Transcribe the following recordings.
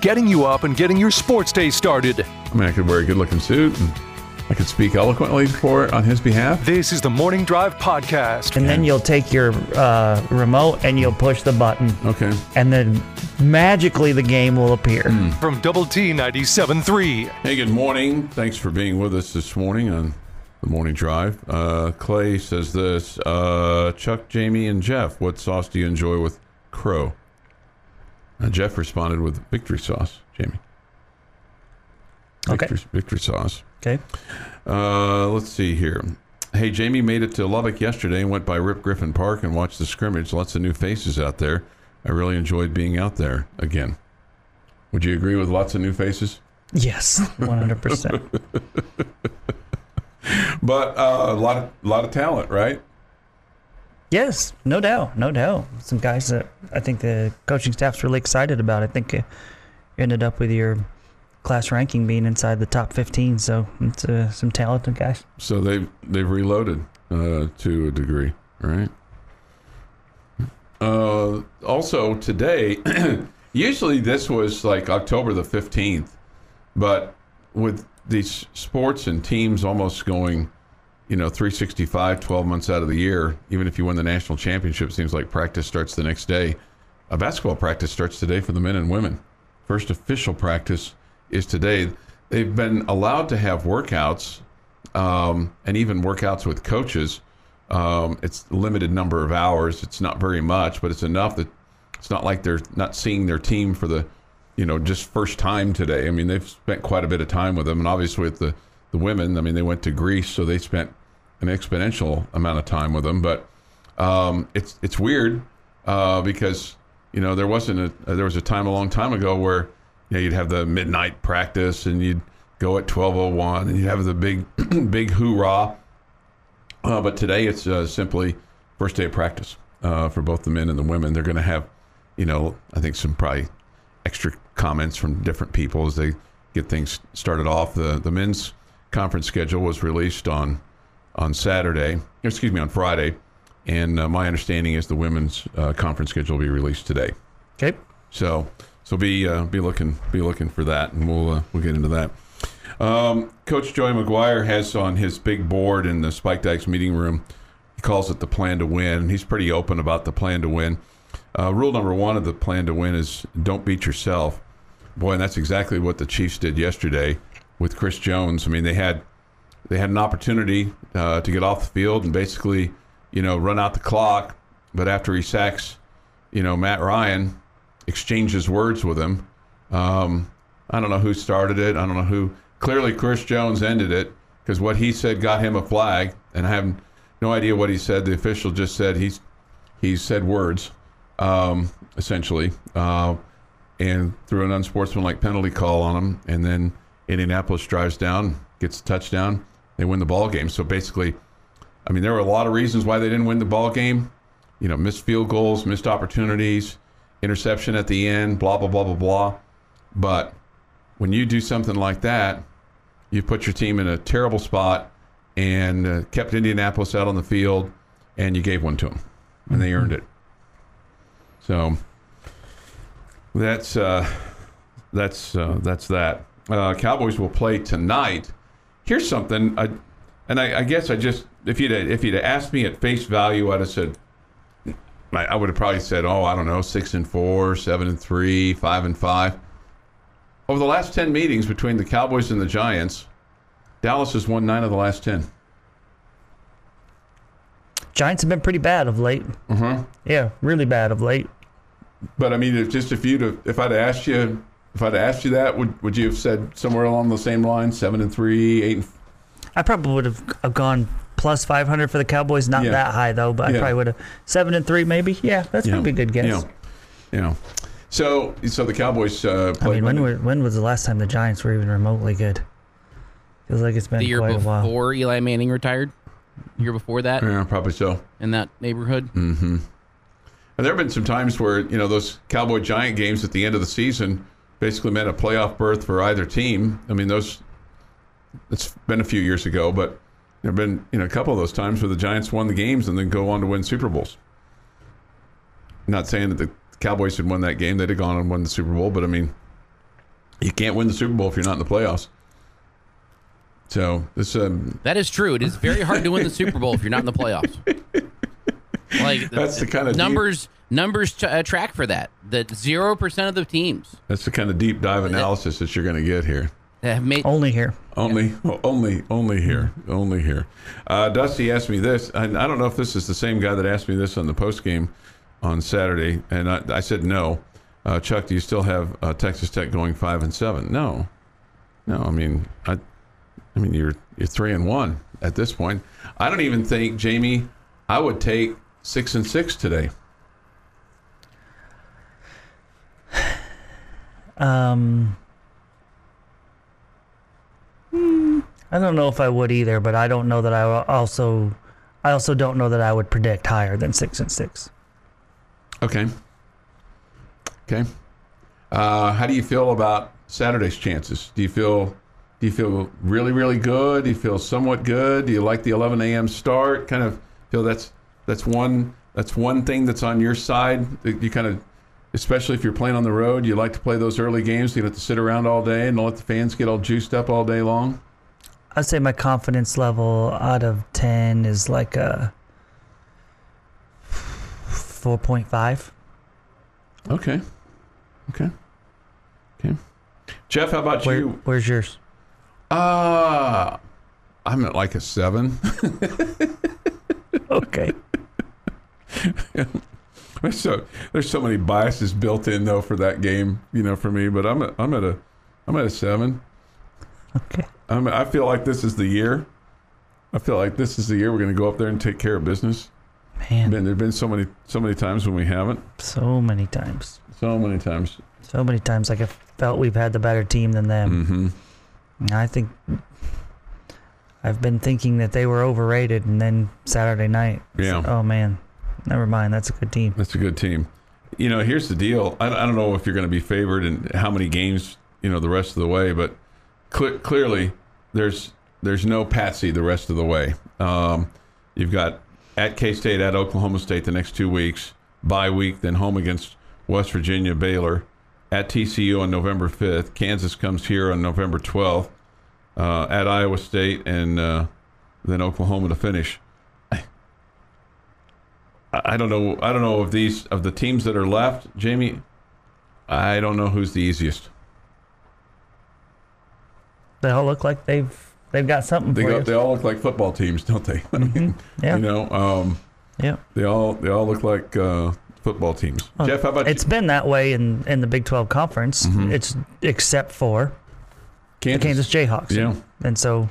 getting you up and getting your sports day started. I mean, I could wear a good looking suit and I could speak eloquently for on his behalf. This is the Morning Drive Podcast. And then you'll take your uh, remote and you'll push the button. Okay. And then magically the game will appear. From Double T 97.3. Hey, good morning. Thanks for being with us this morning on the morning drive. Uh, Clay says this uh, Chuck, Jamie, and Jeff, what sauce do you enjoy with crow? Uh, Jeff responded with victory sauce, Jamie. Okay. Victory, victory sauce. Okay. Uh, let's see here. Hey, Jamie made it to Lubbock yesterday and went by Rip Griffin Park and watched the scrimmage. Lots of new faces out there. I really enjoyed being out there again. Would you agree with lots of new faces? Yes, 100%. But uh, a lot of lot of talent, right? Yes, no doubt. No doubt. Some guys that I think the coaching staff's really excited about. I think you ended up with your class ranking being inside the top 15. So it's uh, some talented guys. So they've they've reloaded uh, to a degree, right? Uh, also today, usually this was like October the fifteenth, but with these sports and teams almost going, you know, 365, 12 months out of the year, even if you win the national championship, it seems like practice starts the next day. A basketball practice starts today for the men and women. First official practice is today. They've been allowed to have workouts um, and even workouts with coaches. Um, it's a limited number of hours. It's not very much, but it's enough that it's not like they're not seeing their team for the, you know, just first time today. I mean, they've spent quite a bit of time with them, and obviously with the the women, I mean, they went to Greece, so they spent an exponential amount of time with them. But um, it's it's weird uh, because you know there wasn't a there was a time a long time ago where you know you'd have the midnight practice and you'd go at twelve oh one and you'd have the big big hoorah. Uh, but today it's uh, simply first day of practice uh, for both the men and the women. They're going to have, you know, I think some probably extra comments from different people as they get things started off. The the men's conference schedule was released on on Saturday, excuse me, on Friday, and uh, my understanding is the women's uh, conference schedule will be released today. Okay. So so be uh, be looking be looking for that, and we'll uh, we'll get into that. Um, Coach Joey McGuire has on his big board in the Spike Dykes meeting room. He calls it the plan to win, he's pretty open about the plan to win. Uh, rule number one of the plan to win is don't beat yourself. Boy, and that's exactly what the Chiefs did yesterday with Chris Jones. I mean, they had they had an opportunity uh, to get off the field and basically, you know, run out the clock. But after he sacks, you know, Matt Ryan exchanges words with him. Um, I don't know who started it. I don't know who. Clearly, Chris Jones ended it because what he said got him a flag, and I have no idea what he said. The official just said he's he said words, um, essentially, uh, and threw an unsportsmanlike penalty call on him, and then Indianapolis drives down, gets a touchdown, they win the ball game. So basically, I mean, there were a lot of reasons why they didn't win the ball game. You know, missed field goals, missed opportunities, interception at the end, blah blah blah blah blah. But when you do something like that, you put your team in a terrible spot and uh, kept Indianapolis out on the field, and you gave one to them, and they earned it. So that's uh, that's uh, that's that. Uh, Cowboys will play tonight. Here's something, I, and I, I guess I just if you'd if you'd asked me at face value, I'd have said I, I would have probably said, oh, I don't know, six and four, seven and three, five and five. Over the last ten meetings between the Cowboys and the Giants, Dallas has won nine of the last ten. Giants have been pretty bad of late. Uh-huh. Yeah, really bad of late. But I mean, if just if you to if I'd asked you if I'd asked you that, would would you have said somewhere along the same line, seven and three, eight and I probably would have have gone plus 500 for the Cowboys. Not Yeah. that high though, but Yeah. I probably would have seven and three maybe. Yeah, that's Yeah. probably a good guess. Yeah. Yeah. So so the Cowboys uh, I played. mean, when Monday- were, when was the last time the Giants were even remotely good? Feels like it's been the year quite a while. before Eli Manning retired. Year before that, yeah, probably so. in that neighborhood. Mm-hmm. And there have been some times where you know those Cowboy Giant games at the end of the season basically meant a playoff berth for either team. I mean, those it's been a few years ago, but there have been you know a couple of those times where the Giants won the games and then go on to win Super Bowls. Not saying that the Cowboys had won that game; they'd have gone and won the Super Bowl, but I mean, You can't win the Super Bowl if you're not in the playoffs. So this um, That is true. It is very hard to win the Super Bowl if you're not in the playoffs. Like That's the kind of deep- numbers. Numbers t- uh, track for that. That zero percent of the teams that's the kind of deep dive analysis that you're going to get here. have made. Only here. Only, only, only here, only here. Uh, Dusty asked me this, and I don't know if this is the same guy that asked me this on the post game on Saturday, and I, I said no. Uh, Chuck, do you still have uh, Texas Tech going five and seven? No, no. I mean, I, I mean you're you're three and one at this point. I don't even think Jamie. I would take six and six today. Um, hmm, I don't know if I would either, but I don't know that I also, I also don't know that I would predict higher than six and six. Okay. Okay. Uh, how do you feel about Saturday's chances? Do you feel do you feel really really good? Do you feel somewhat good? Do you like the 11 a.m. start? Kind of feel that's that's one that's one thing that's on your side. You kind of, especially if you're playing on the road, you like to play those early games. You don't have to sit around all day and don't let the fans get all juiced up all day long. I'd say my confidence level out of ten is like a four point five. Okay. Okay. Okay. Jeff, how about Where, you? where's yours? Uh I'm at like a seven. Okay. There's so there's so many biases built in though for that game, you know, for me. But I'm at, I'm at a I'm at a seven. Okay. I'm, I feel like this is the year. I feel like this is the year we're going to go up there and take care of business. Man, Been, there've been so many so many times when we haven't. so many times. So many times. So many times like I felt we've had the better team than them. Mm-hmm. And I think I've been thinking that they were overrated, and then Saturday night, Yeah. like, oh man, never mind. That's a good team. That's a good team. You know, here's the deal. I, I don't know if you're going to be favored and how many games, you know, the rest of the way, but cle clearly there's there's no patsy the rest of the way. Um, you've got at K State, at Oklahoma State the next two weeks, bye week, then home against West Virginia, Baylor, at TCU on November 5th. Kansas comes here on November 12th, uh, at Iowa State, and uh, then Oklahoma to finish. I don't know. I don't know of these of the teams that are left, Jamie. I don't know who's the easiest. They all look like they've they've got something They for go, you. they all look like football teams, don't they? I mean, yeah, You know, um, yeah. they all they all look like uh, football teams. Well, Jeff, how about It's you? been that way in in the Big Twelve Conference. Mhm. It's except for Kansas? the Kansas Jayhawks. Yeah. And, and so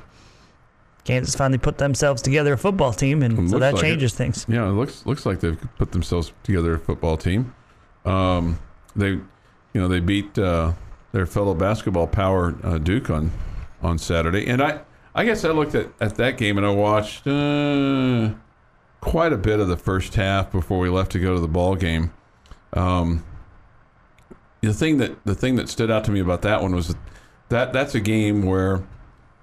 Kansas finally put themselves together a football team, and It so that like it. changes things. Yeah, it looks looks like they've put themselves together a football team. Um, they, you know, they beat uh, their fellow basketball power uh, Duke on on Saturday, and I I guess I looked at, at that game and I watched uh, quite a bit of the first half before we left to go to the ball game. Um, the thing that the thing that stood out to me about that one was that that's a game where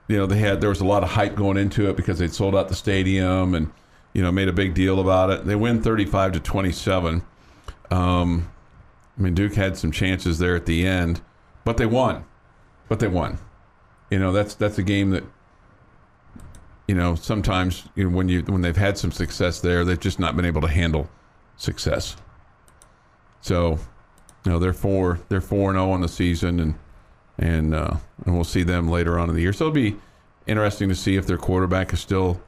you know they had there was a lot of hype going into it because they'd sold out the stadium and you know made a big deal about it. They win 35 to 27. Um, I mean Duke had some chances there at the end, but they won. But they won. You know that's that's a game that you know sometimes you know when you when they've had some success there they've just not been able to handle success. So you know they're four they're four and zero on the season and and uh, and we'll see them later on in the year. So it'll be interesting to see if their quarterback is still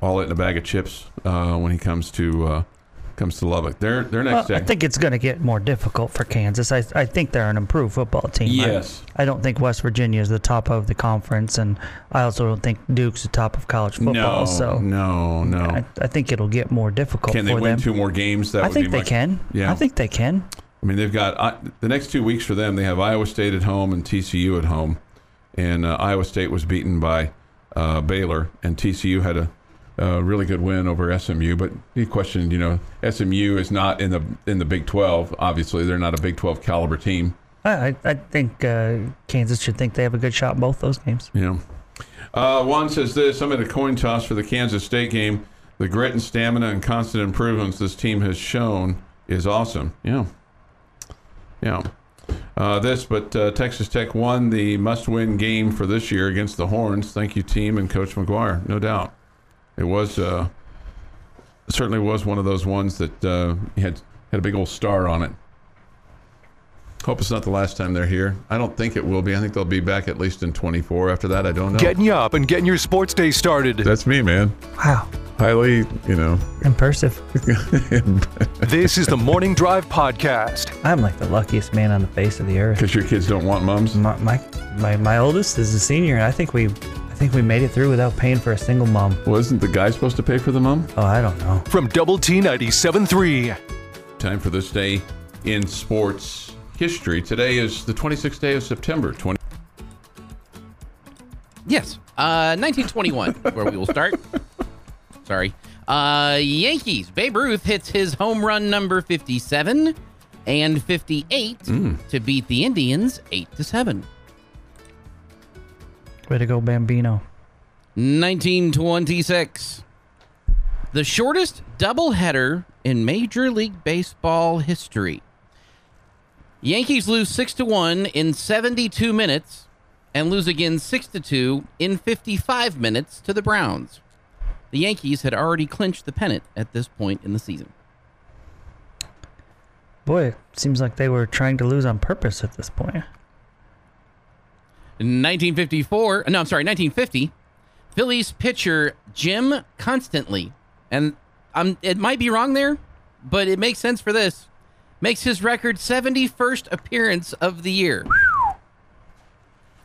all in a bag of chips uh, when he comes to uh, comes to Lubbock. Their their Well, next I think it's going to get more difficult for Kansas. I, I think they're an improved football team. I- yes, I, don't think West Virginia is the top of the conference, and I also don't think Duke's the top of college football. no, so no, no. I, I think it'll get more difficult Can they for win them. two more games? That I think they my- can. Yeah. I think they can. I mean, they've got uh, the next two weeks for them. They have Iowa State at home and TCU at home, and uh, Iowa State was beaten by uh, Baylor, and TCU had a, a really good win over SMU. But he questioned, you know, SMU is not in the in the Big Twelve. Obviously, they're not a Big Twelve caliber team. I, I, I think uh, Kansas should think they have a good shot in both those games. Know. Uh, Juan says this I'm at a coin toss for the Kansas State game. The grit and stamina and constant improvements this team has shown is awesome. Yeah. Yeah. uh, this, but uh, Texas Tech won the must-win game for this year against the Horns. Thank you, team, and Coach McGuire. No doubt, it was uh, certainly was one of those ones that uh, had had a big old star on it. Hope it's not the last time they're here. I don't think it will be. I think they'll be back at least in 24. After that, I don't know. Getting you up and getting your sports day started. That's me, man. Wow. Highly, you know. Impressive. This is the Morning Drive Podcast. I'm like the luckiest man on the face of the earth. Because your kids don't want mums. My, my my my oldest is a senior, and I think we I think we made it through without paying for a single mom. Wasn't the guy supposed to pay for the mum? Oh, I don't know. From Double T 97.3. Time for this day in sports history. Today is the 26th day of September. 20. Yes. Uh, 1921, where we will start. Sorry. Uh, Yankees. Babe Ruth hits his home run number 57 and 58 to beat the Indians 8 to 7. Way to go, Bambino. 1926. The shortest doubleheader in Major League Baseball history. Yankees lose 6 to 1 in 72 minutes and lose again 6 to 2 in 55 minutes to the Browns. The Yankees had already clinched the pennant at this point in the season. Boy, it seems like they were trying to lose on purpose at this point. In 1954, no, I'm sorry, 1950, Phillies pitcher Jim Konstanty, and um, it might be wrong there, but it makes sense for this, makes his record 71st appearance of the year.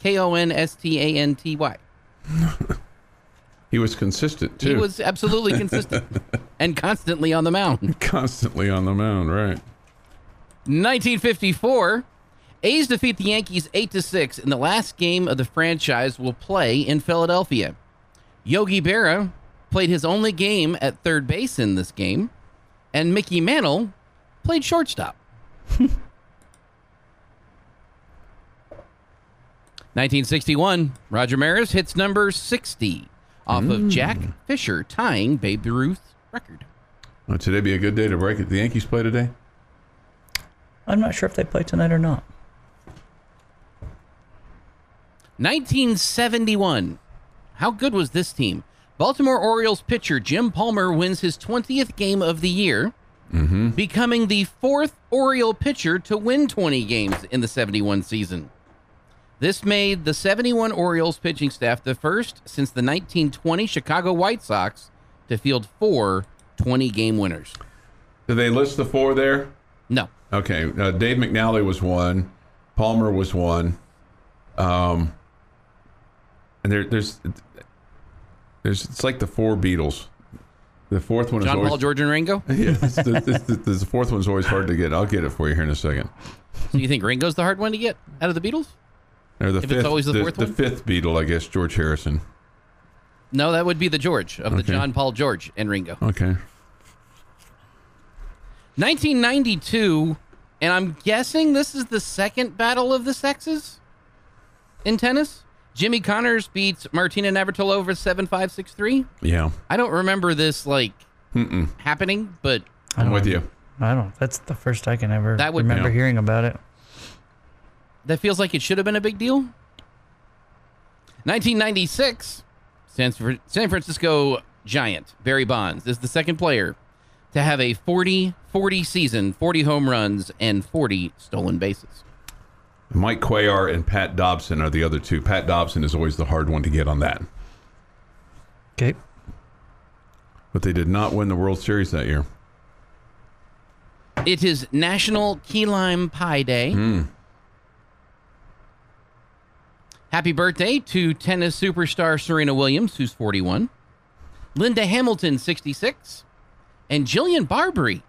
K O N S T A N T Y. He was consistent, too. He was absolutely consistent and constantly on the mound. constantly on the mound, right? 1954, A's defeat the Yankees 8 to 6 in the last game of the franchise will play in Philadelphia. Yogi Berra played his only game at third base in this game, and Mickey Mantle played shortstop. 1961, Roger Maris hits number 60 off of mm. Jack Fisher, tying Babe Ruth's record. Would today be a good day to break it? The Yankees play today? I'm not sure if they play tonight or not. 1971. How good was this team? Baltimore Orioles pitcher Jim Palmer wins his 20th game of the year, becoming the fourth Oriole pitcher to win 20 games in the 71 season. This made the 71 Orioles pitching staff the first since the 1920 Chicago White Sox to field four 20 game winners. Did they list the four there? No. Okay. Uh, Dave McNally was one. Palmer was one. Um, and there, there's, there's, it's like the four Beatles. The fourth one is John always. Paul, George, and Ringo? yeah, it's the, the, the, the fourth one's always hard to get. I'll get it for you here in a second. So you think Ringo's the hard one to get out of the Beatles? Or the If it's fifth, always the fourth the one? fifth Beatle, I guess, George Harrison. No, that would be the George of the John Paul, George, and Ringo. Okay. 1992, and I'm guessing this is the second battle of the sexes in tennis. Jimmy Connors beats Martina Navratilova 7-5-6-3. Yeah. I don't remember this like happening, but I I'm with you. I don't. That's the first I can ever That would- remember Yeah. hearing about it. that feels like it should have been a big deal. 1996, San, San Francisco Giant Barry Bonds is the second player to have a 40-40 season, 40 home runs and 40 stolen bases. Mike Cuellar and Pat Dobson are the other two. Pat Dobson is always the hard one to get on that. Okay. But they did not win the World Series that year. It is National Key Lime Pie Day. Hmm. Happy birthday to tennis superstar Serena Williams, who's 41. Linda Hamilton, 66. And Jillian Barberie,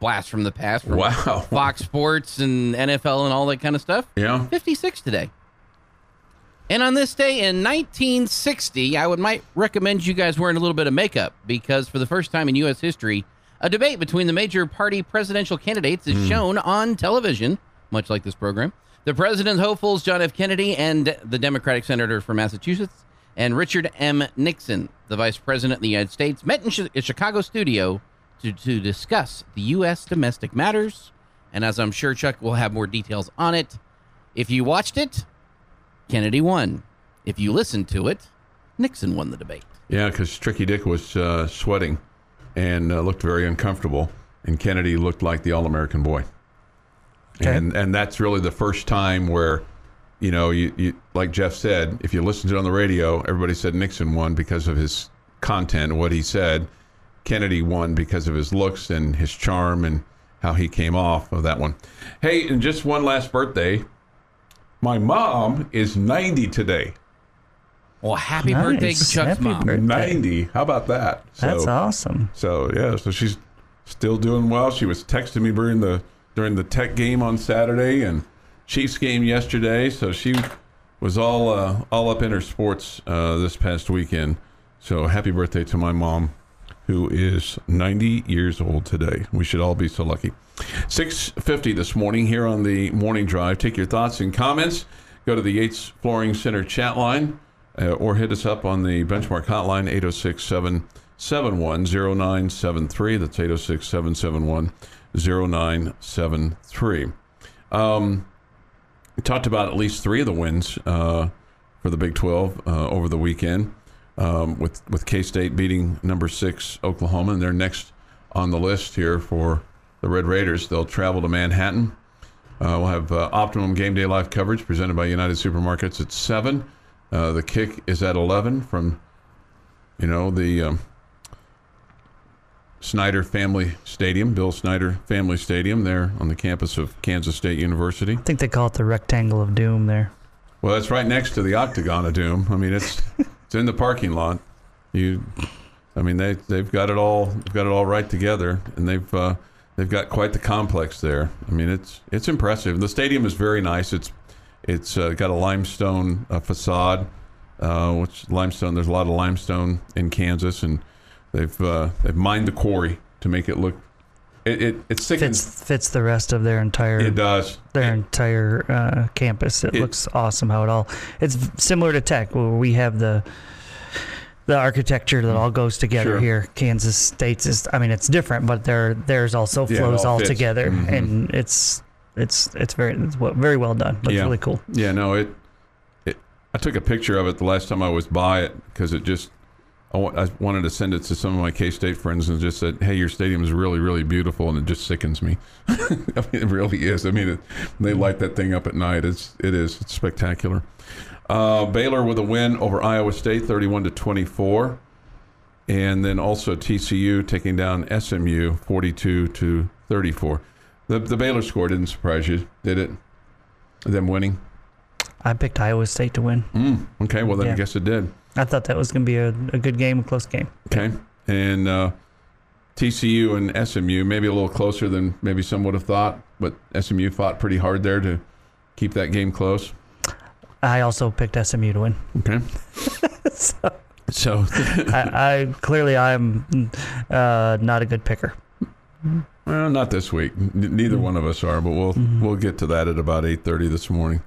blast from the past from Wow. Fox Sports and NFL and all that kind of stuff. Yeah. 56 today. And on this day in 1960, I would might recommend you guys wearing a little bit of makeup because for the first time in U.S. history, a debate between the major party presidential candidates is hmm. shown on television, much like this program. The president's hopefuls, John F. Kennedy and the Democratic senator from Massachusetts, and Richard M. Nixon, the vice president of the United States, met in a Chicago studio to, to discuss the U.S. domestic matters. And as I'm sure Chuck will have more details on it, If you watched it, Kennedy won. If you listened to it, Nixon won the debate. Yeah, because Tricky Dick was uh, sweating and uh, looked very uncomfortable, and Kennedy looked like the all-American boy. Okay. And and that's really the first time where, you know, you, you like Jeff said, if you listened to it on the radio, everybody said Nixon won because of his content, what he said. Kennedy won because of his looks and his charm and how he came off of that one. Hey, and just one last birthday. My mom is 90 today. Well, happy Nice. birthday, Chuck's Happy mom. birthday. 90. How about that? That's awesome. So yeah, so she's still doing well. She was texting me during the during the Tech game on Saturday and Chiefs game yesterday. So she was all uh, all up in her sports uh, this past weekend. So happy birthday to my mom, who is 90 years old today. We should all be so lucky. 6:50 this morning here on the morning drive. Take your thoughts and comments. Go to the Yates Flooring Center chat line uh, or hit us up on the benchmark hotline 806 771 0973. That's 806 771 0973. Um, we talked about at least three of the wins uh, for the Big 12 uh, over the weekend, um, with, with K State beating number six Oklahoma, and they're next on the list here for the Red Raiders. They'll travel to Manhattan. Uh, we'll have uh, Optimum Game Day Live coverage presented by United Supermarkets at 7. Uh, the kick is at 11 from, you know, the um, Snyder Family Stadium, Bill Snyder Family Stadium, there on the campus of Kansas State University. I think they call it the rectangle of doom there. Well, it's right next to the Octagon of Doom. I mean, it's it's in the parking lot. You, I mean, they they've got it all they've got it all right together, and they've uh, they've got quite the complex there. I mean, it's it's impressive. The stadium is very nice. It's it's uh, got a limestone uh, facade, which limestone. There's a lot of limestone in Kansas, and they've uh, they've mined the quarry to make it look. It it. Fits fits the rest of their entire It does. their entire uh, campus. It, It- looks awesome how it all. It's similar to Tech, where we have the the architecture that all goes together Sure. here. Kansas State's is, I mean, it's different, but there theirs also Yeah, flows all all, fits. together, Mhm. and it's it's it's very it's very well done. Looks Yeah. really cool. Yeah, no, it, it. I took a picture of it the last time I was by it because it just. I, wanted to send it to some of my K State friends and just said, "Hey, your stadium is really, really beautiful," and it just sickens me. I mean, it really is. I mean, it, they light that thing up at night. It's it is. It's spectacular. Uh, Baylor with a win over Iowa State, thirty-one to twenty-four, and then also TCU taking down SMU, forty-two to thirty-four. The the Baylor score didn't surprise you, did it? Them winning. I picked Iowa State to win. Mm, okay, well then I guess it did. I thought that was going to be a, a good game, a close game. Okay, and uh, TCU and SMU maybe a little closer than maybe some would have thought, but SMU fought pretty hard there to keep that game close. I also picked SMU to win. Okay, so so I, I clearly I'm uh, not a good picker. well, not this week. N- neither one of us are, but we'll Mhm. we'll get to that at about eight thirty this morning.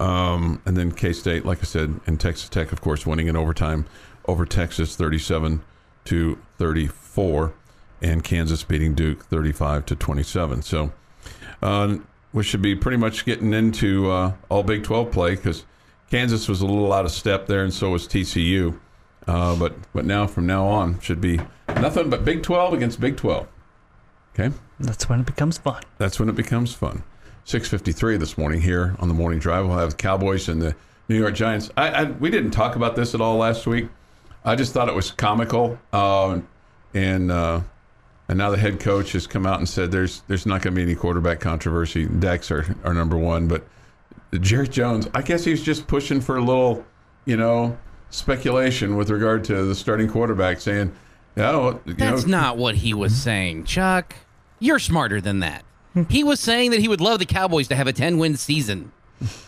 Um, and then K State, like I said, and Texas Tech, of course, winning in overtime over Texas, thirty-seven to thirty-four, and Kansas beating Duke, thirty-five to twenty-seven. So uh, we should be pretty much getting into uh, all Big Twelve play because Kansas was a little out of step there, and so was TCU. Uh, but but now from now on should be nothing but Big Twelve against Big Twelve. Okay. That's when it becomes fun. That's when it becomes fun. 6:53 this morning here on the morning drive. We'll have the Cowboys and the New York Giants. I, I we didn't talk about this at all last week. I just thought it was comical, uh, and uh, and now the head coach has come out and said there's there's not going to be any quarterback controversy. Dak's are, are number one, but Jerry Jones, I guess he's just pushing for a little, you know, speculation with regard to the starting quarterback, saying, "Oh, you That's know, not what he was saying, Chuck. You're smarter than that. He was saying that he would love the Cowboys to have a 10 win season.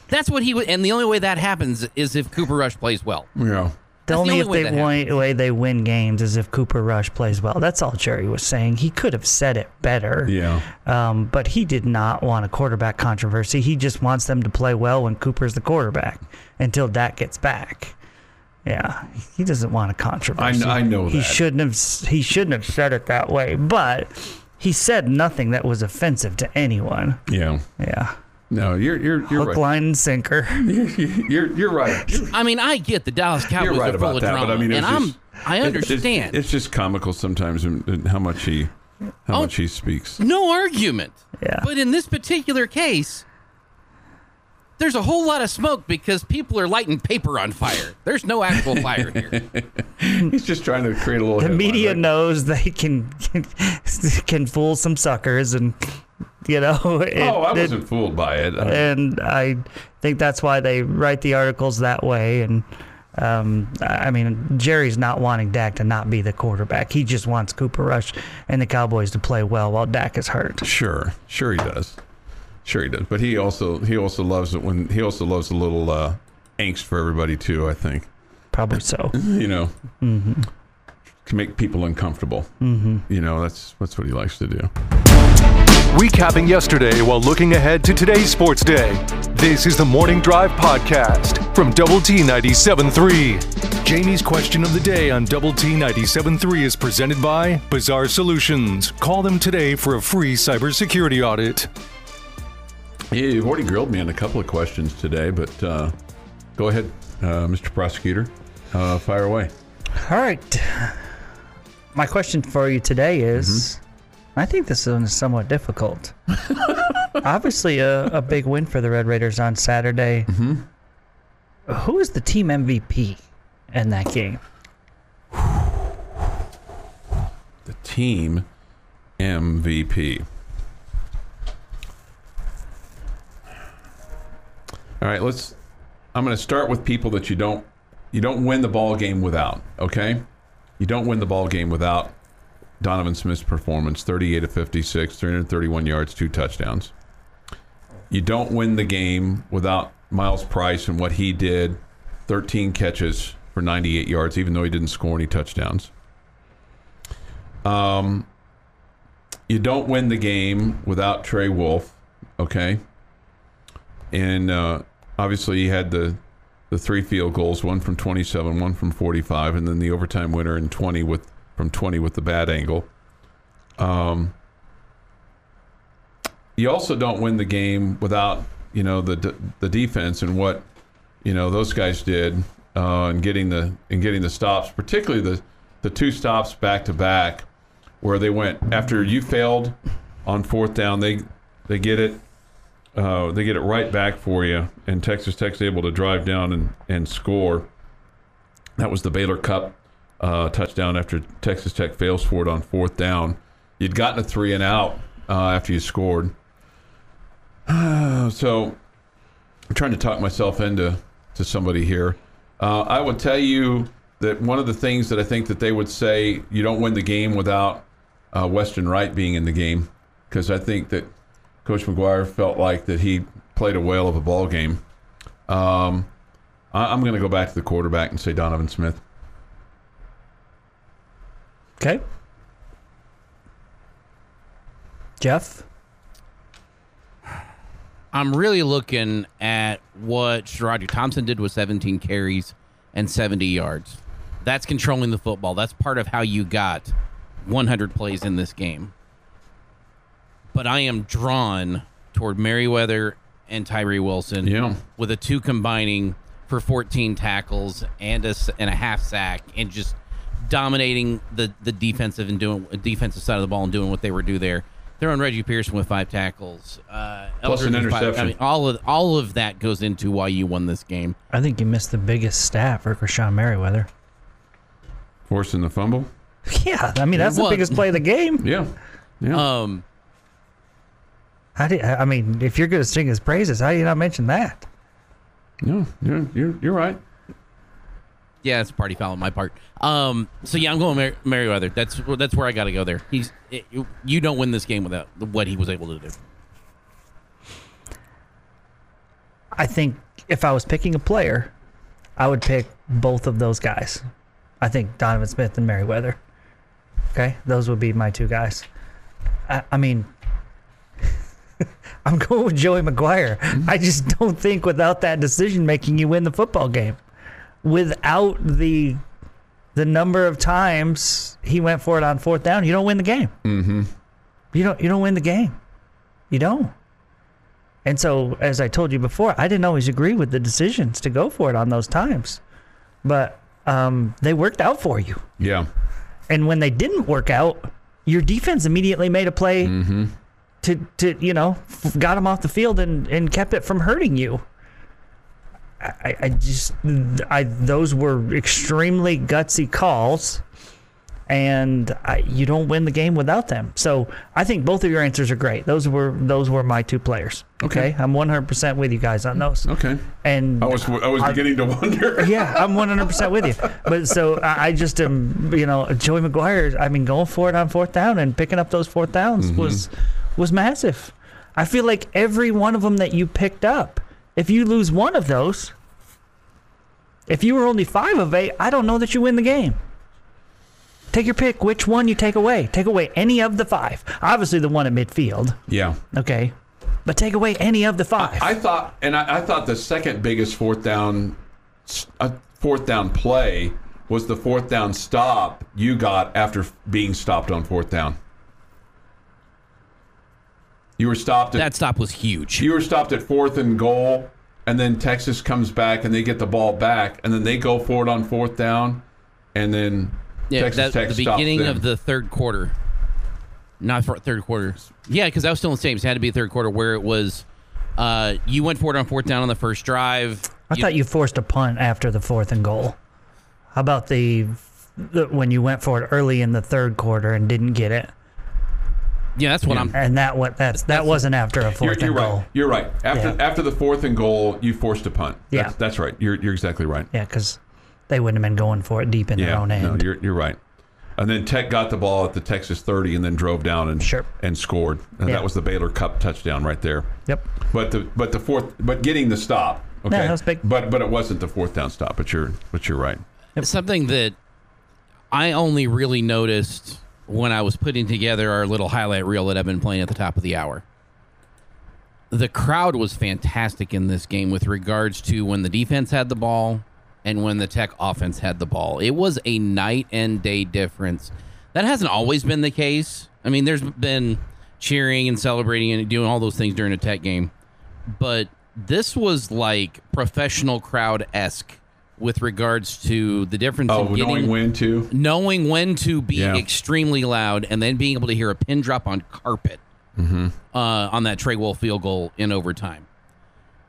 That's what he would, and the only way that happens is if Cooper Rush plays well. Yeah. know." The That's the only only if way they win, way they win games is if Cooper Rush plays well. That's all Jerry was saying. He could have said it better. Yeah. Um, but he did not want a quarterback controversy. He just wants them to play well when Cooper's the quarterback until Dak gets back. Yeah, he doesn't want a controversy. I know He shouldn't have. He shouldn't have said it that way. But he said nothing that was offensive to anyone. Yeah. Yeah. No, you're you're you're Hook, right. line, and sinker. You're you're right. You're- I mean, I get the Dallas Cowboys right are full about of that, drama, but I mean, it's and I'm I understand. It's, just comical sometimes in, in how much he how Oh. much he speaks. no argument. Yeah. But in this particular case, there's a whole lot of smoke because people are lighting paper on fire. There's no actual fire here. He's just trying to create a little. the headline, media right? knows they can, can can fool some suckers, and you know. it- Oh, I wasn't fooled by it. I- and I think that's why they write the articles that way. And um, I I mean, Jerry's not wanting Dak to not be the quarterback. He just wants Cooper Rush and the Cowboys to play well while Dak is hurt. Sure, sure he does. Sure he does. But he also he also loves it when he also loves a little uh, angst for everybody too. I think Probably so. you know to make people uncomfortable. Mm-hmm. You know that's that's what he likes to do. Recapping yesterday while looking ahead to today's sports day. This is the Morning Drive Podcast from Double T 97.3. Jamie's question of the day on Double T 97.3 is presented by Bizarre Solutions. Call them today for a free cybersecurity audit. Yeah, you've already grilled me on a couple of questions today, but uh, go ahead, uh, Mr. Prosecutor, uh, fire away. All right. My question for you today is I think this one is somewhat difficult. Obviously, a, a big win for the Red Raiders on Saturday. Who is the team MVP in that game? The team MVP. All right, let's. I'm going to start with people that you don't you don't win the ball game without. Okay, you don't win the ball game without Donovan Smith's performance: 38 of 56, 331 yards, two touchdowns. You don't win the game without Myles Price and what he did: 13 catches for 98 yards, even though he didn't score any touchdowns. Um, you don't win the game without Trey Wolff, okay? And uh, obviously, he had the the three field goals, one from 27, one from 45, and then the overtime winner in 20 with from 20 with the bad angle. Um, you also don't win the game without you know the the defense and what you know those guys did uh, and getting the and getting the stops, particularly the the two stops back to back, where they went after you failed on fourth down. They they get it uh, they get it right back for you, and Texas Tech's able to drive down and and score. That was the Baylor Cup uh, touchdown after Texas Tech fails for it on fourth down. You'd gotten a three and out uh, after you scored. so I'm trying to talk myself into to somebody here. Uh, I would tell you that one of the things that I think that they would say you don't win the game without uh, Weston Wright being in the game because I think that Coach McGuire felt like that he played a whale of a ball game. Um, I, I'm going to go back to the quarterback and say Donovan Smith. Okay. Jeff? I'm really looking at what Roger Thompson did with 17 carries and 70 yards. That's controlling the football. That's part of how you got 100 plays in this game. But I am drawn toward Merriweather and Tyree Wilson. Yeah. With the two combining for 14 tackles and a, s- and a half sack and just dominating the, the defensive and doing defensive side of the ball and doing what they were do there. They're on Reggie Pearson with five tackles. Uh, Plus an Eldridge with five- interception. I mean, all of all of that goes into why you won this game. I think you missed the biggest stat for Krishon Merriweather. Forcing the fumble. Yeah, I mean, that's the biggest play of the game. Yeah. Yeah. Um, How do, I mean, if you're going to sing his praises, how do you not mention that? no, you're, you're, you're right. yeah, it's a party foul on my part. Um, so yeah, I'm going Mer- Merriweather. That's that's where I got to go there. He's it, you- you don't win this game without what he was able to do. I think if I was picking a player, I would pick both of those guys. I think Donovan Smith and Merriweather. Okay, those would be my two guys. I, I mean, I'm going with Joey McGuire. I just don't think without that decision making, you win the football game. Without the the number of times he went for it on fourth down, you don't win the game. Mm-hmm. You don't. You don't win the game. You don't. And so, as I told you before, I didn't always agree with the decisions to go for it on those times, but um, they worked out for you. Yeah. And when they didn't work out, your defense immediately made a play Mm-hmm. To, to you know, got him off the field and, and kept it from hurting you. I, I just, I those were extremely gutsy calls, and I, you don't win the game without them. So I think both of your answers are great. Those were those were my two players. Okay, I'm 100% with you guys on those. Okay. And I was I was I- beginning to wonder. yeah, I'm 100% with you. But so I, I just am, you know, Joey McGuire. I mean, going for it on fourth down and picking up those fourth downs Mm-hmm. was was massive. I feel like every one of them that you picked up, if you lose one of those, if you were only five of eight, I don't know that you win the game. Take your pick. Which one you take away? Take away any of the five. Obviously, the one at midfield. Yeah. Okay, but take away any of the five. I thought, and I, I thought the second biggest fourth down, uh, fourth down play was the fourth down stop you got after being stopped on fourth down. You were stopped at That stop was huge. you were stopped at fourth and goal, and then Texas comes back and they get the ball back, and then they go for it on fourth down, and then Yeah, Texas that, Tech the beginning them. of the third quarter. Not for third quarter. Yeah, because that was still in the same. It had to be a third quarter where it was. Uh, you went for it on fourth down on the first drive. I thought you forced a punt after the fourth and goal. How about the, the when you went for it early in the third quarter and didn't get it, Yeah, that's what I'm. and that what that's that wasn't after a You're, fourth you're and right. goal. You're right. After Yeah. after the fourth and goal, you forced a punt. Yeah. that's, that's right. You're you're exactly right. Yeah, because they wouldn't have been going for it deep in their Yeah, own no, end. you're you're right. And then Tech got the ball at the Texas 30 and then drove down and Sure. and scored. And Yeah. that was the Baylor Cup touchdown right there. yep. But the but the fourth but getting the stop. Okay. that was big. But but it wasn't the fourth down stop. But you're but you're right. something that I only really noticed when I was putting together our little highlight reel that I've been playing at the top of the hour. The crowd was fantastic in this game with regards to when the defense had the ball and when the Tech offense had the ball. It was a night and day difference. That hasn't always been the case. I mean, there's been cheering and celebrating and doing all those things during a Tech game, but this was like professional crowd esque with regards to the difference Oh, in getting knowing when to. knowing when to be Yeah. extremely loud and then being able to hear a pin drop on carpet Mm-hmm. uh, on that Trey Wolff field goal in overtime.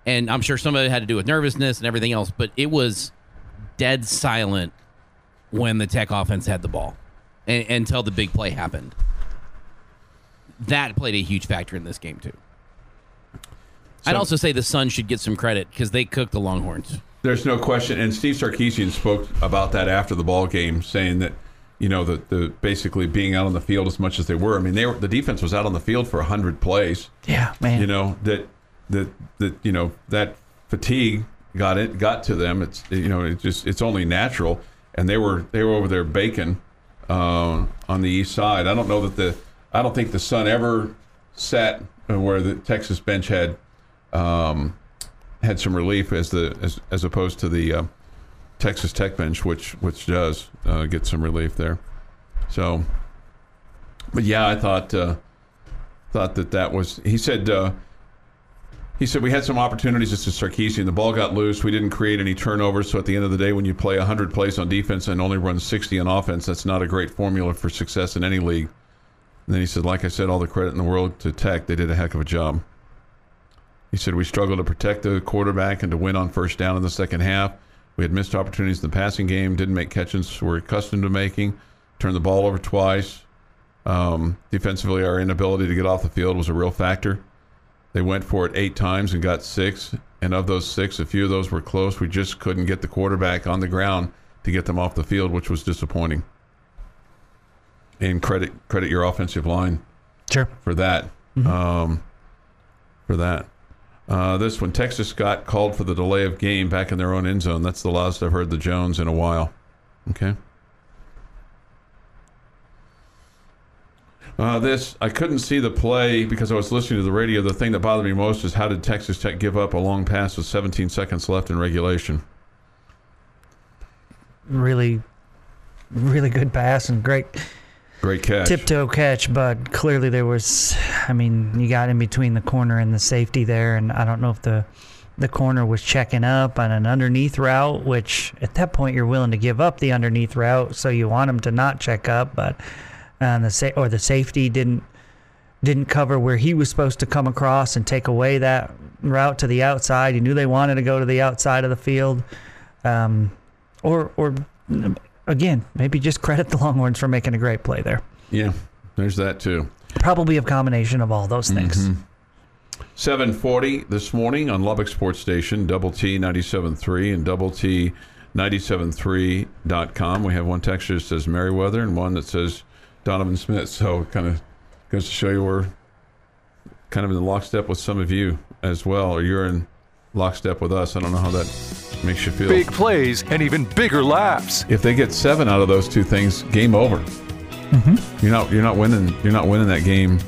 And I'm sure some of it had to do with nervousness and everything else, but it was dead silent when the Tech offense had the ball and, until the big play happened. That played a huge factor in this game, too. I'd also say the Suns should get some credit because they cooked the Longhorns. There's no question, and Steve Sarkisian spoke about that after the ball game, saying that you know the the basically being out on the field as much as they were. I mean, they were the defense was out on the field for hundred plays. Yeah, man. You know that that that you know that fatigue got it got to them. It's you know it just it's only natural, and they were they were over there baking uh, on the east side. I don't know that the I don't think the sun ever sat where the Texas bench had um, had some relief as the as as opposed to the uh, Texas Tech bench, which which does uh, get some relief there. So, but yeah, I thought uh, thought that that was. He said uh, he said we had some opportunities. This is Sarkisian. The ball got loose. We didn't create any turnovers. So at the end of the day, when you play 100 plays on defense and only run 60 on offense, that's not a great formula for success in any league. And then he said, like I said, all the credit in the world to Tech. They did a heck of a job. He said we struggled to protect the quarterback and to win on first down in the second half. We had missed opportunities in the passing game, didn't make catches we're accustomed to making, turned the ball over twice. Um, defensively, our inability to get off the field was a real factor. They went for it eight times and got six, and of those six, a few of those were close. We just couldn't get the quarterback on the ground to get them off the field, which was disappointing. And credit credit your offensive line sure. for that. Um, for that. Uh, this one, Texas got called for the delay of game back in their own end zone. That's the loudest I've heard the Jones in a while. Okay. Uh, this I couldn't see the play because I was listening to the radio. The thing that bothered me most is how did Texas Tech give up a long pass with 17 seconds left in regulation? Really, really good pass and great. Great catch. tiptoe catch, but clearly there was. I mean, you got in between the corner and the safety there, and I don't know if the the corner was checking up on an underneath route, which at that point you're willing to give up the underneath route, so you want him to not check up, but uh, the sa- or the safety didn't didn't cover where he was supposed to come across and take away that route to the outside. You knew they wanted to go to the outside of the field, um, or or again maybe just credit the Longhorns for making a great play there. Yeah, there's that too. Probably a combination of all those things. Mm-hmm. 740 this morning on Lubbock Sports Station, Double T 97.3 and Double T 97.3.com. We have one texture that says Merriweather and one that says Donovan Smith. So it kind of goes to show you we're kind of in lockstep with some of you as well, or you're in lockstep with us. I don't know how that makes you feel. Big plays and even bigger laughs. If they get seven out of those two things, game over. You're not you're not winning you're not winning that game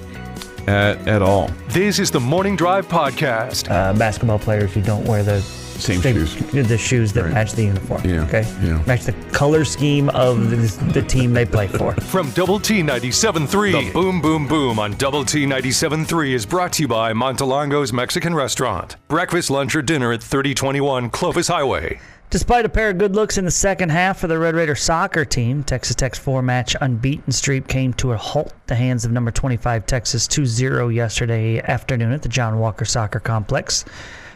at at all. This is the Morning Drive Podcast. Uh, basketball players who don't wear the Same they- shoes. the shoes that Right. match the uniform. Yeah, Okay. yeah. Match the color scheme of the, the team they play for. From Double T 97.3, the Boom Boom Boom on Double T 97.3 is brought to you by Montelongo's Mexican Restaurant. Breakfast, lunch, or dinner at 3021 Clovis Highway. Despite a pair of good looks in the second half for the Red Raider soccer team, Texas Tech's four-match unbeaten streak came to a halt at the hands of number 25 Texas 2-0 yesterday afternoon at the John Walker Soccer Complex.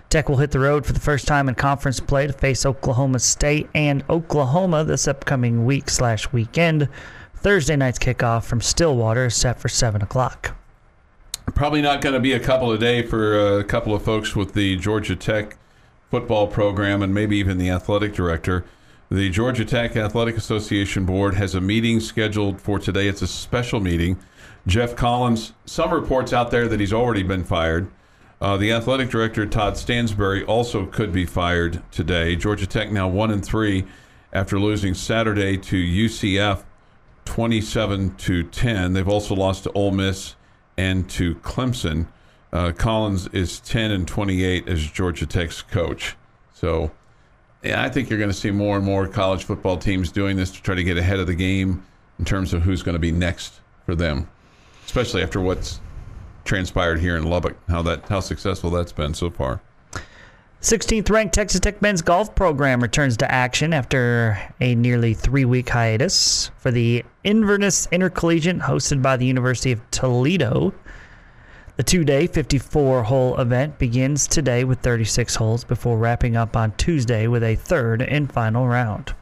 Tech will hit the road for the first time in conference play to face Oklahoma State and Oklahoma this upcoming week slash weekend. Thursday night's kickoff from Stillwater is set for 7 o'clock. Probably not going to be a couple of day for a couple of folks with the Georgia Tech football program and maybe even the athletic director. The Georgia Tech Athletic Association Board has a meeting scheduled for today. It's a special meeting. Geoff Collins, some reports out there that he's already been fired. Uh, the athletic director, Todd Stansbury, also could be fired today. Georgia Tech now 1 and 3 after losing Saturday to UCF 27 to 10. They've also lost to Ole Miss and to Clemson. Uh, Collins is 10 and 28 as Georgia Tech's coach. So, yeah, I think you're going to see more and more college football teams doing this to try to get ahead of the game in terms of who's going to be next for them, especially after what's transpired here in Lubbock, how that how successful that's been so far. 16th ranked Texas Tech men's golf program returns to action after a nearly three week hiatus for the Inverness Intercollegiate hosted by the University of Toledo. The two day, 54 hole event begins today with 36 holes before wrapping up on Tuesday with a third and final round.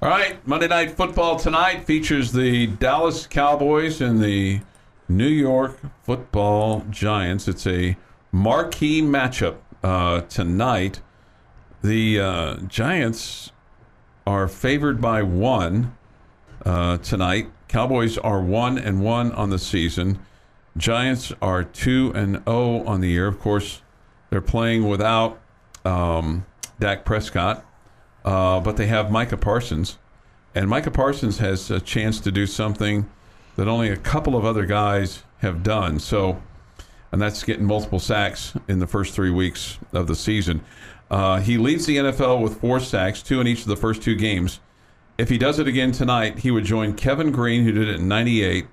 All right, Monday Night Football tonight features the Dallas Cowboys and the New York Football Giants. It's a marquee matchup uh, tonight. The uh, Giants are favored by one uh, tonight. Cowboys are one and one on the season. Giants are two and zero on the year. Of course, they're playing without um, Dak Prescott, uh, but they have Micah Parsons, and Micah Parsons has a chance to do something that only a couple of other guys have done. So, and that's getting multiple sacks in the first three weeks of the season. Uh, he leads the NFL with four sacks, two in each of the first two games. If he does it again tonight, he would join Kevin Greene, who did it in '98,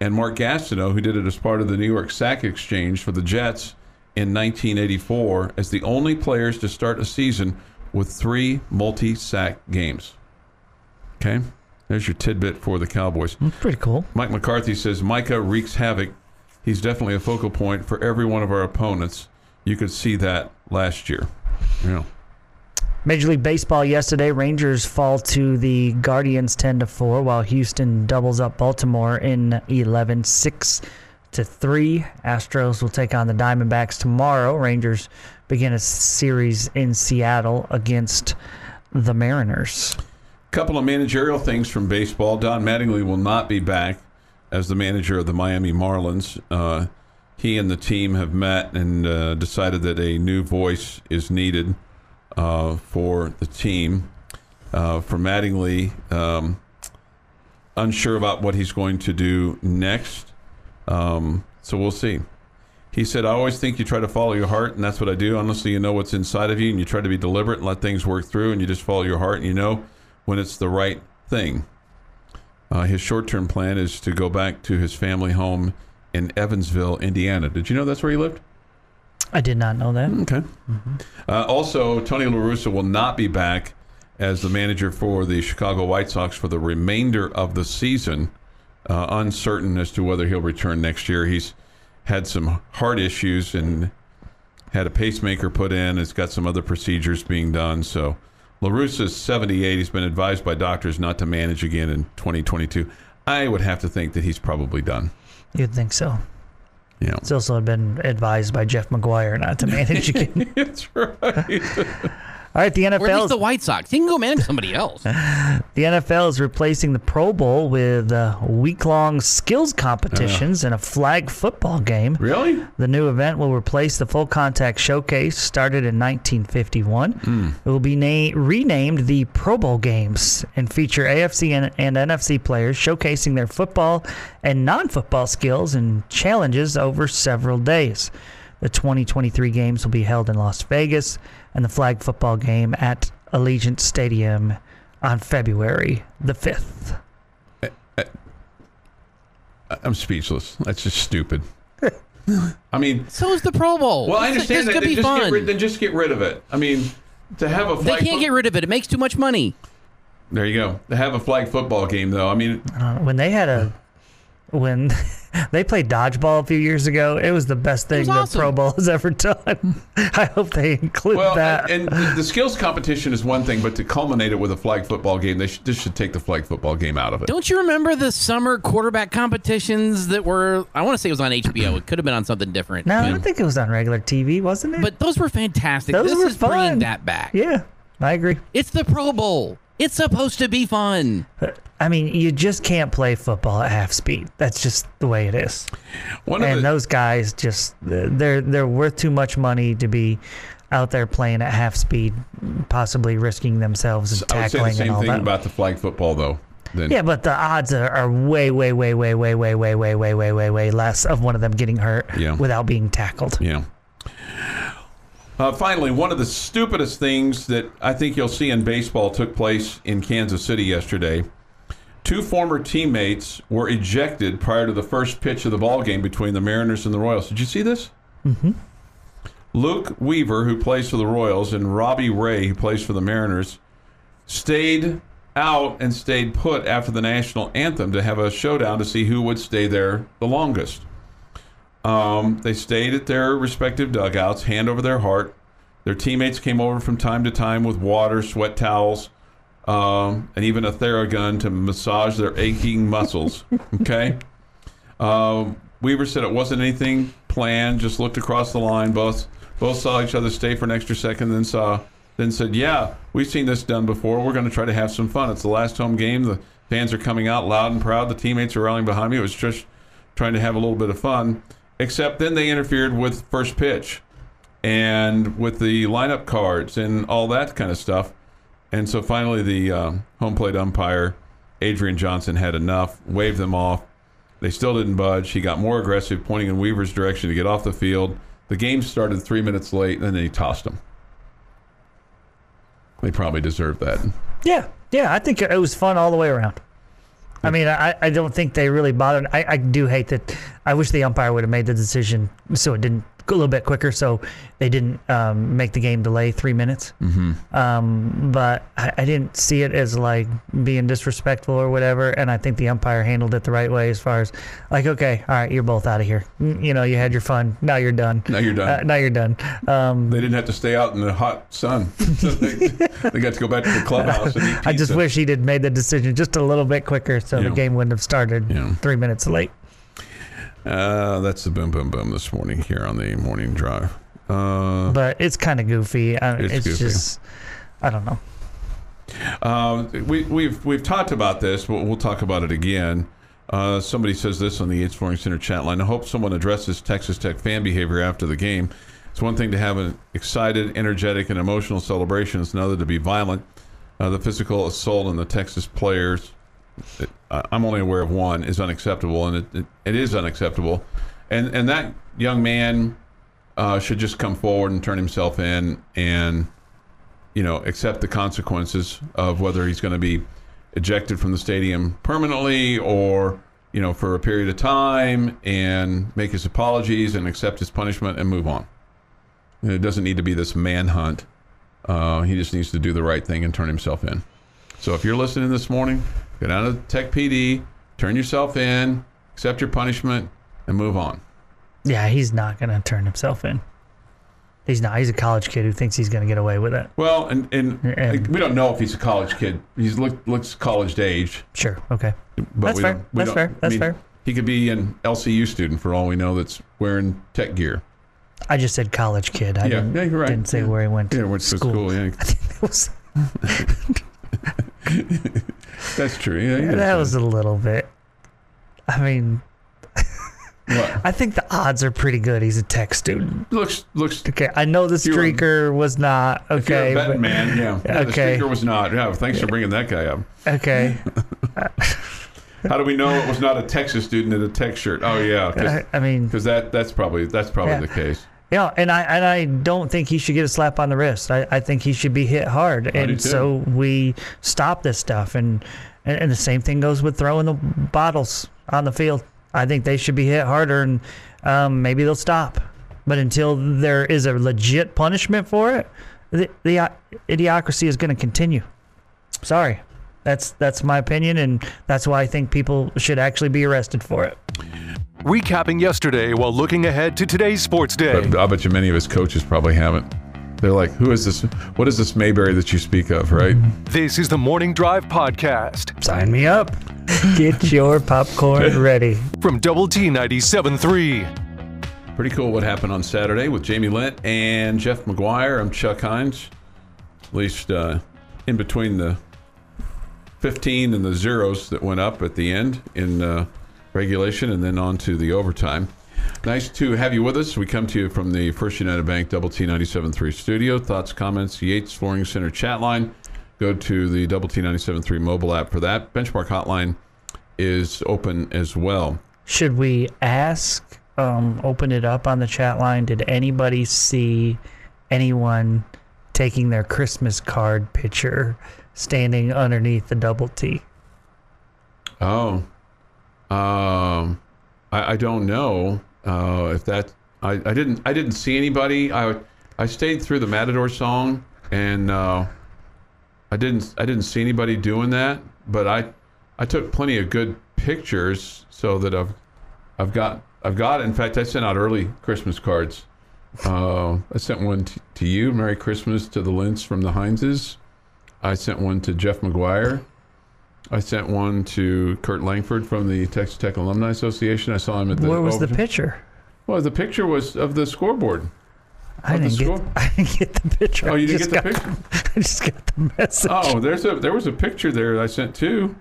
and Mark Gastineau, who did it as part of the New York Sack Exchange for the Jets in 1984, as the only players to start a season with three multi-sack games. Okay, there's your tidbit for the Cowboys. Mm, pretty cool. Mike McCarthy says Micah wreaks havoc. He's definitely a focal point for every one of our opponents. You could see that last year. Yeah. Major League Baseball yesterday, Rangers fall to the Guardians 10 to 4 while Houston doubles up Baltimore in 11 6 to 3. Astros will take on the Diamondbacks tomorrow. Rangers begin a series in Seattle against the Mariners. Couple of managerial things from baseball. Don Mattingly will not be back as the manager of the Miami Marlins. Uh, he and the team have met and uh, decided that a new voice is needed uh, for the team. Uh, for Mattingly, um, unsure about what he's going to do next. Um, so we'll see. He said, I always think you try to follow your heart, and that's what I do. Honestly, you know what's inside of you, and you try to be deliberate and let things work through, and you just follow your heart, and you know when it's the right thing. Uh, his short-term plan is to go back to his family home in Evansville, Indiana. Did you know that's where he lived? I did not know that. Okay. Uh, also, Tony La Russa will not be back as the manager for the Chicago White Sox for the remainder of the season. Uh, uncertain as to whether he'll return next year. He's had some heart issues and had a pacemaker put in. Has got some other procedures being done. So, La Russa's 78. He's been advised by doctors not to manage again in 2022. I would have to think that he's probably done. You'd think so. Yeah. It's also been advised by Jeff McGuire not to manage again. That's right. All right, the Or at least NFL the White Sox. He can go manage somebody else. the NFL is replacing the Pro Bowl with uh, week-long skills competitions and a flag football game. really? The new event will replace the full contact showcase started in 1951. It will be na- renamed the Pro Bowl Games and feature AFC and, and NFC players showcasing their football and non football skills and challenges over several days. The 2023 games will be held in Las Vegas and the flag football game at Allegiant Stadium on February the 5th. I'm speechless. That's just stupid. I mean, So is the Pro Bowl. well, I This- understand This that. could Then be just, get fun. rid, then just get rid of it. I mean, to have a They can't fo- get rid of it. It makes too much money. There you go. To have a flag football game, though. I mean, Uh, when they had a when they played dodgeball a few years ago, it was the best thing was the awesome. Pro Bowl has ever done. I hope they include well, that. and, and the skills competition is one thing, but to culminate it with a flag football game, they should, this should take the flag football game out of it. Don't you remember the summer quarterback competitions that were? I want to say it was on HBO. It could have been on something different. no, I but, think it was on regular TV, wasn't it? but those were fantastic. Those this were is bringing fun. that back. yeah, I agree. It's the Pro Bowl. It's supposed to be fun. I mean, you just can't play football at half speed. That's just the way it is. One And the, those guys just they're they're worth too much money to be out there playing at half speed, possibly risking themselves and I would say the tackling and same all thing that. about the flag football, though. Then Yeah, but the odds are, are way, way, way, way, way, way, way, way, way, way, way, way less of one of them getting hurt Yeah. without being tackled. Yeah. Uh, finally, one of the stupidest things that I think you'll see in baseball took place in Kansas City yesterday. Two former teammates were ejected prior to the first pitch of the ball game between the Mariners and the Royals. Did you see this? Mm-hmm. Luke Weaver, who plays for the Royals, and Robbie Ray, who plays for the Mariners, stayed out and stayed put after the national anthem to have a showdown to see who would stay there the longest. Um, they stayed at their respective dugouts, hand over their heart. Their teammates came over from time to time with water, sweat towels, um, and even a Theragun to massage their aching muscles. Okay. Um, Weaver said it wasn't anything planned. Just looked across the line. Both both saw each other stay for an extra second, then saw then said, "Yeah, we've seen this done before. We're going to try to have some fun. It's the last home game. The fans are coming out loud and proud. The teammates are rallying behind me. It was just trying to have a little bit of fun." Except then they interfered with first pitch and with the lineup cards and all that kind of stuff. And so finally, the uh, home plate umpire, Adrian Johnson, had enough, waved them off. They still didn't budge. He got more aggressive, pointing in Weaver's direction to get off the field. The game started three minutes late, and then he tossed him. They probably deserved that. Yeah, yeah, I think it was fun all the way around. I mean, I, I don't think they really bothered. I, I do hate that. I wish the umpire would have made the decision so it didn't go a little bit quicker, so they didn't um, make the game delay three minutes. Mm-hmm. Um, but I, I didn't see it as like being disrespectful or whatever, and I think the umpire handled it the right way as far as like, okay, all right, you're both out of here. You know, you had your fun. Now you're done. Now you're done. Uh, now you're done. Um, They didn't have to stay out in the hot sun. So they, they got to go back to the clubhouse and eat pizza. I just wish he'd had made the decision just a little bit quicker, so Yeah. the game wouldn't have started Yeah. three minutes late. Uh, that's the boom, boom, boom this morning here on the morning drive. Uh, But it's kind of goofy. I, It's it's goofy. just, I don't know. Uh, we, we've we've talked about this, but we'll talk about it again. Uh, somebody says this on the Yates Flooring Center chat line. I hope someone addresses Texas Tech fan behavior after the game. It's one thing to have an excited, energetic, and emotional celebration. It's another to be violent. Uh, the physical assault on the Texas players, I'm only aware of one, is unacceptable, and it, it, it is unacceptable. And and that young man uh, should just come forward and turn himself in and you know, accept the consequences of whether he's going to be ejected from the stadium permanently or you know for a period of time and make his apologies and accept his punishment and move on. And it doesn't need to be this manhunt. Uh, he just needs to do the right thing and turn himself in. So if you're listening this morning, go down to Tech PD, turn yourself in, accept your punishment, and move on. Yeah, he's not going to turn himself in. He's not. He's a college kid who thinks he's going to get away with it. Well, and, and And- we don't know if he's a college kid. He's look, looks college age. Sure. Okay. But That's we fair. That's fair. That's fair. He could be an LCU student for all we know that's wearing tech gear. I just said college kid. I Yeah, didn't, yeah, you're right. didn't say Yeah. where he went. To school. yeah, went to school. school. Yeah, I think that was, that's true. Yeah, yeah, that was a little bit. I mean, What? I think the odds are pretty good. He's a tech student. looks looks. Okay, I know the streaker was not If okay. but- man, yeah. yeah The Okay. speaker was not. Yeah, thanks for bringing that guy up. Okay, How do we know it was not a Texas student in a tech shirt? Oh yeah, I, I mean, because that that's probably that's probably the case. Yeah, and I and I don't think he should get a slap on the wrist. I, I think he should be hit hard, and so we stop this stuff. And, and and the same thing goes with throwing the bottles on the field. I think they should be hit harder, and um, maybe they'll stop. But until there is a legit punishment for it, the, the uh, idiocracy is going to continue. Sorry. That's that's my opinion, and that's why I think people should actually be arrested for it. Recapping yesterday while looking ahead to today's sports day. But I bet you many of his coaches probably haven't. They're like, "Who is this? What is this Mayberry that you speak of?" Right? This is the Morning Drive Podcast Sign me up. Get your popcorn ready. from Double T 97.3. Pretty cool what happened on Saturday with Jamie Lent and Jeff McGuire. I'm Chuck Hines. At least uh, in between the 15 and the zeros that went up at the end in uh, regulation and then on to the overtime. Nice to have you with us. We come to you from the First United Bank Double T 97.3 studio. Thoughts, comments, Yates Flooring Center chat line. Go to the Double T 97.3 mobile app for that. Benchmark hotline is open as well. Should we ask, um, open it up on the chat line? Did anybody see anyone taking their Christmas card picture standing underneath the double T? Oh, um, I, I don't know uh, if that. I, I didn't. I didn't see anybody. I I stayed through the Matador song, and uh, I didn't. I didn't see anybody doing that. But I I took plenty of good pictures, so that I've I've got I've got. In fact, I sent out early Christmas cards. Uh, I sent one t- to you. Merry Christmas to the Lynch from the Hineses. I sent one to Jeff McGuire. I sent one to Kurt Langford from the Texas Tech Alumni Association. I saw him at the. Where was the picture? Well, the picture was of the scoreboard. I didn't get. score? I didn't get the picture. Oh, you I didn't get the got- picture? I just got the message. Oh, there's a there was a picture there that I sent too.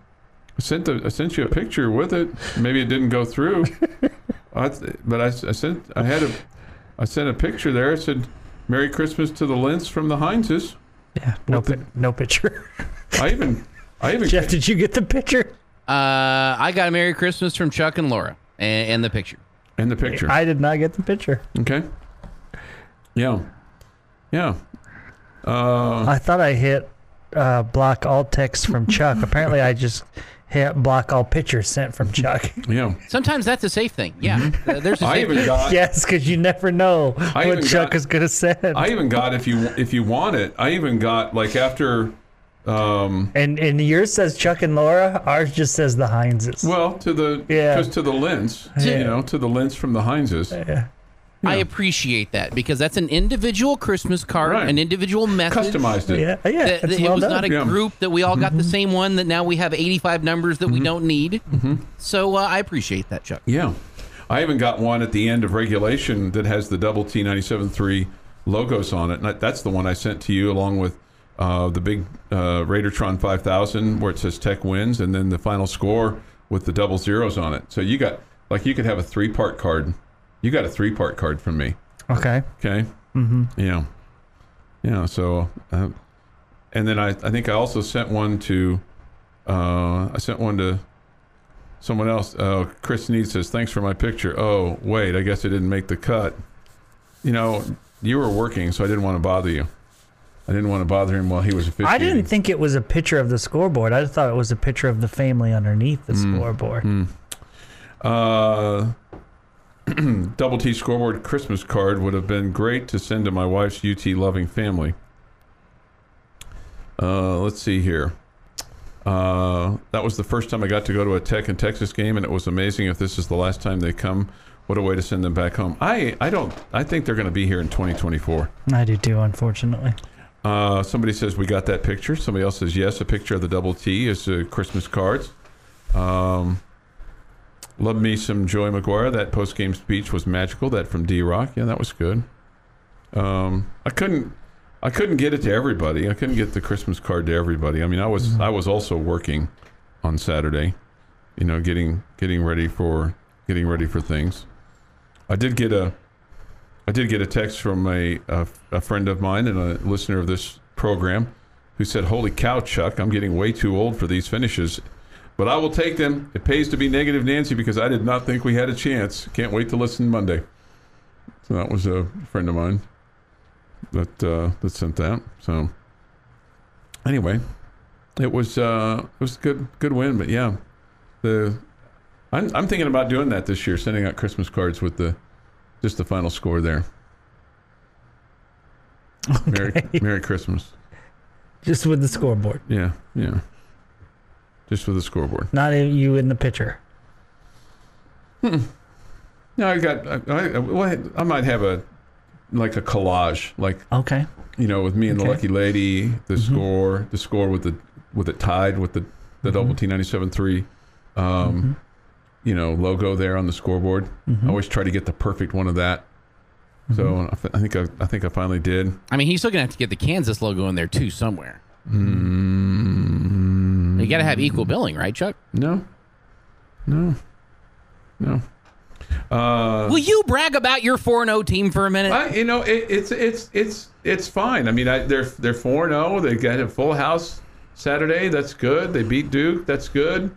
I sent the I sent you a picture with it. Maybe it didn't go through. I, but I, I sent I had a I sent a picture there. I said "Merry Christmas to the Lynch from the Heinzes." yeah, no, the- no picture. I even I even Jeff, did you get the picture? Uh, I got a Merry Christmas from Chuck and Laura, and, and the picture. in the picture. I did not get the picture. Okay. Yeah. Yeah. Uh, I thought I hit uh, block all text from Chuck. Apparently, I just hit block all pictures sent from Chuck. yeah. Sometimes that's a safe thing. Yeah, uh, there's a Mm-hmm. I safe even thing. got yes, because you never know I what Chuck got- is going to send. I even got if you if you want it, I even got like after um and and yours says Chuck and Laura. Ours just says the Hineses. well to the Yeah. just to the lens, Yeah. you know, to the lens from the Hineses. yeah. I appreciate that because that's an individual Christmas card, Right. an individual message. Customized it. Yeah, yeah, That- it's that well it was done. not a Yeah. group that we all got Mm-hmm. the same one that now we have 85 numbers that we don't need. So uh, I appreciate that, Chuck. Yeah. I even got one at the end of regulation that has the double T ninety seven three logos on it. And that's the one I sent to you along with uh, the big uh, Raidertron 5000 where it says Tech wins and then the final score with the double zeros on it. So you got, like, you could have a three part card. You got a three part card from me. Okay. Okay. Mm-hmm. Yeah. Yeah. So, uh, and then I, I think I also sent one to, uh, I sent one to someone else. Uh, Chris Need says, thanks for my picture. Oh, wait, I guess it didn't make the cut. You know, you were working, so I didn't want to bother you. I didn't want to bother him while he was officiating. I didn't think it was a picture of the scoreboard. I thought it was a picture of the family underneath the Mm. scoreboard. Uh, double T scoreboard Christmas card would have been great to send to my wife's UT loving family. Uh, let's see here. Uh, that was the first time I got to go to a Tech and Texas game, and it was amazing. If this is the last time they come, what a way to send them back home. I, I don't. I think they're going to be here in 2024. I do too, unfortunately. Uh, somebody says we got that picture. Somebody else says yes. A picture of the double T is uh, Christmas cards. Um, love me some Joey McGuire. That post game speech was magical. That from D Rock. Yeah, that was good. Um, I couldn't. I couldn't get it to everybody. I couldn't get the Christmas card to everybody. I mean, I was I was also working on Saturday. You know, getting getting ready for getting ready for things. I did get a I did get a text from a, a, a friend of mine and a listener of this program who said, Holy cow, Chuck, I'm getting way too old for these finishes. But I will take them. It pays to be negative Nancy because I did not think we had a chance. Can't wait to listen Monday. So that was a friend of mine that uh, that sent that. So anyway, it was uh, it was a good good win. But yeah, the I'm I'm thinking about doing that this year, sending out Christmas cards with the just the final score there. Merry, Merry Christmas. Just with the scoreboard, Yeah, yeah. Just with the scoreboard. not you in the picture. Hmm. No, I got. I, I, well, I might have a like a collage, like Okay. you know, with me and Okay. the lucky lady, the mm-hmm. score, the score with the with it tied with the the mm-hmm. double T ninety seven three, um, mm-hmm. You know, logo there on the scoreboard. I always try to get the perfect one of that. So I, th- I think I, I think I finally did. I mean, he's still gonna have to get the Kansas logo in there too somewhere. Mm, You got to have equal billing, right, Chuck? no, no, no. Uh, Will you brag about your 4 0 team for a minute? I, you know, it, it's it's it's it's fine. I mean, I, they're they're four zero. They got a full house Saturday. That's good. They beat Duke. That's good.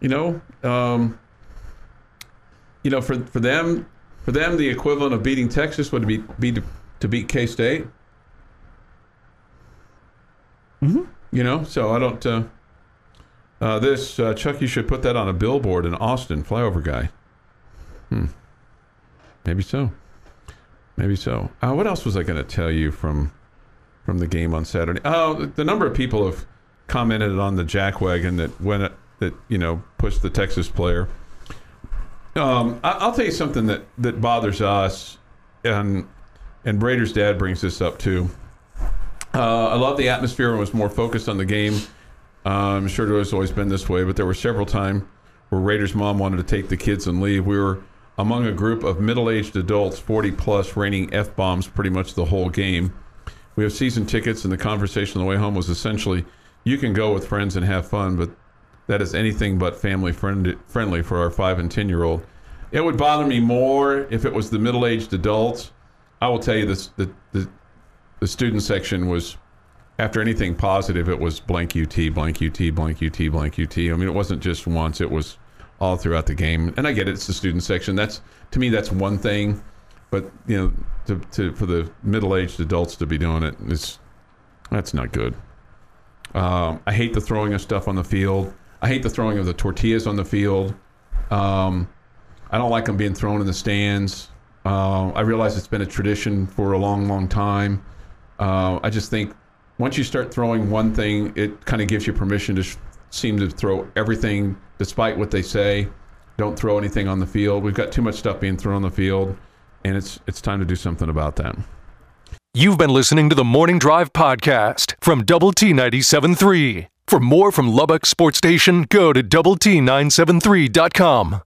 You know, um, you know, for for them, for them, the equivalent of beating Texas would be be to, to beat K State. Mm-hmm. You know, so I don't. Uh, uh, this uh, Chuck, you should put that on a billboard in Austin. Flyover guy. Hmm. Maybe so. Maybe so. Uh, what else was I going to tell you from from the game on Saturday? Oh, the number of people have commented on the jack wagon that when it, that you know pushed the Texas player. Um, I, I'll tell you something that that bothers us, and and Raiders' dad brings this up too. Uh, I love the atmosphere and was more focused on the game. Uh, I'm sure it has always been this way, but there were several times where Raiders' mom wanted to take the kids and leave. We were among a group of middle-aged adults, 40 plus, raining f bombs pretty much the whole game. We have season tickets, and the conversation on the way home was essentially, "You can go with friends and have fun, but that is anything but family friend- friendly for our five and ten year old." It would bother me more if it was the middle-aged adults. I will tell you this: the the, the student section was after anything positive, it was blank UT, blank UT, blank UT, blank UT. I mean, it wasn't just once; it was all throughout the game. And I get it; it's the student section. That's to me, that's one thing. But you know, to, to for the middle-aged adults to be doing it, it's that's not good. Um, I hate the throwing of stuff on the field. I hate the throwing of the tortillas on the field. Um, I don't like them being thrown in the stands. Uh, I realize it's been a tradition for a long, long time. Uh, I just think once you start throwing one thing, it kind of gives you permission to sh- seem to throw everything, despite what they say. Don't throw anything on the field. We've got too much stuff being thrown on the field, and it's it's time to do something about that. You've been listening to the Morning Drive podcast from Double T 97.3. For more from Lubbock Sports Station, go to Double T 973.com.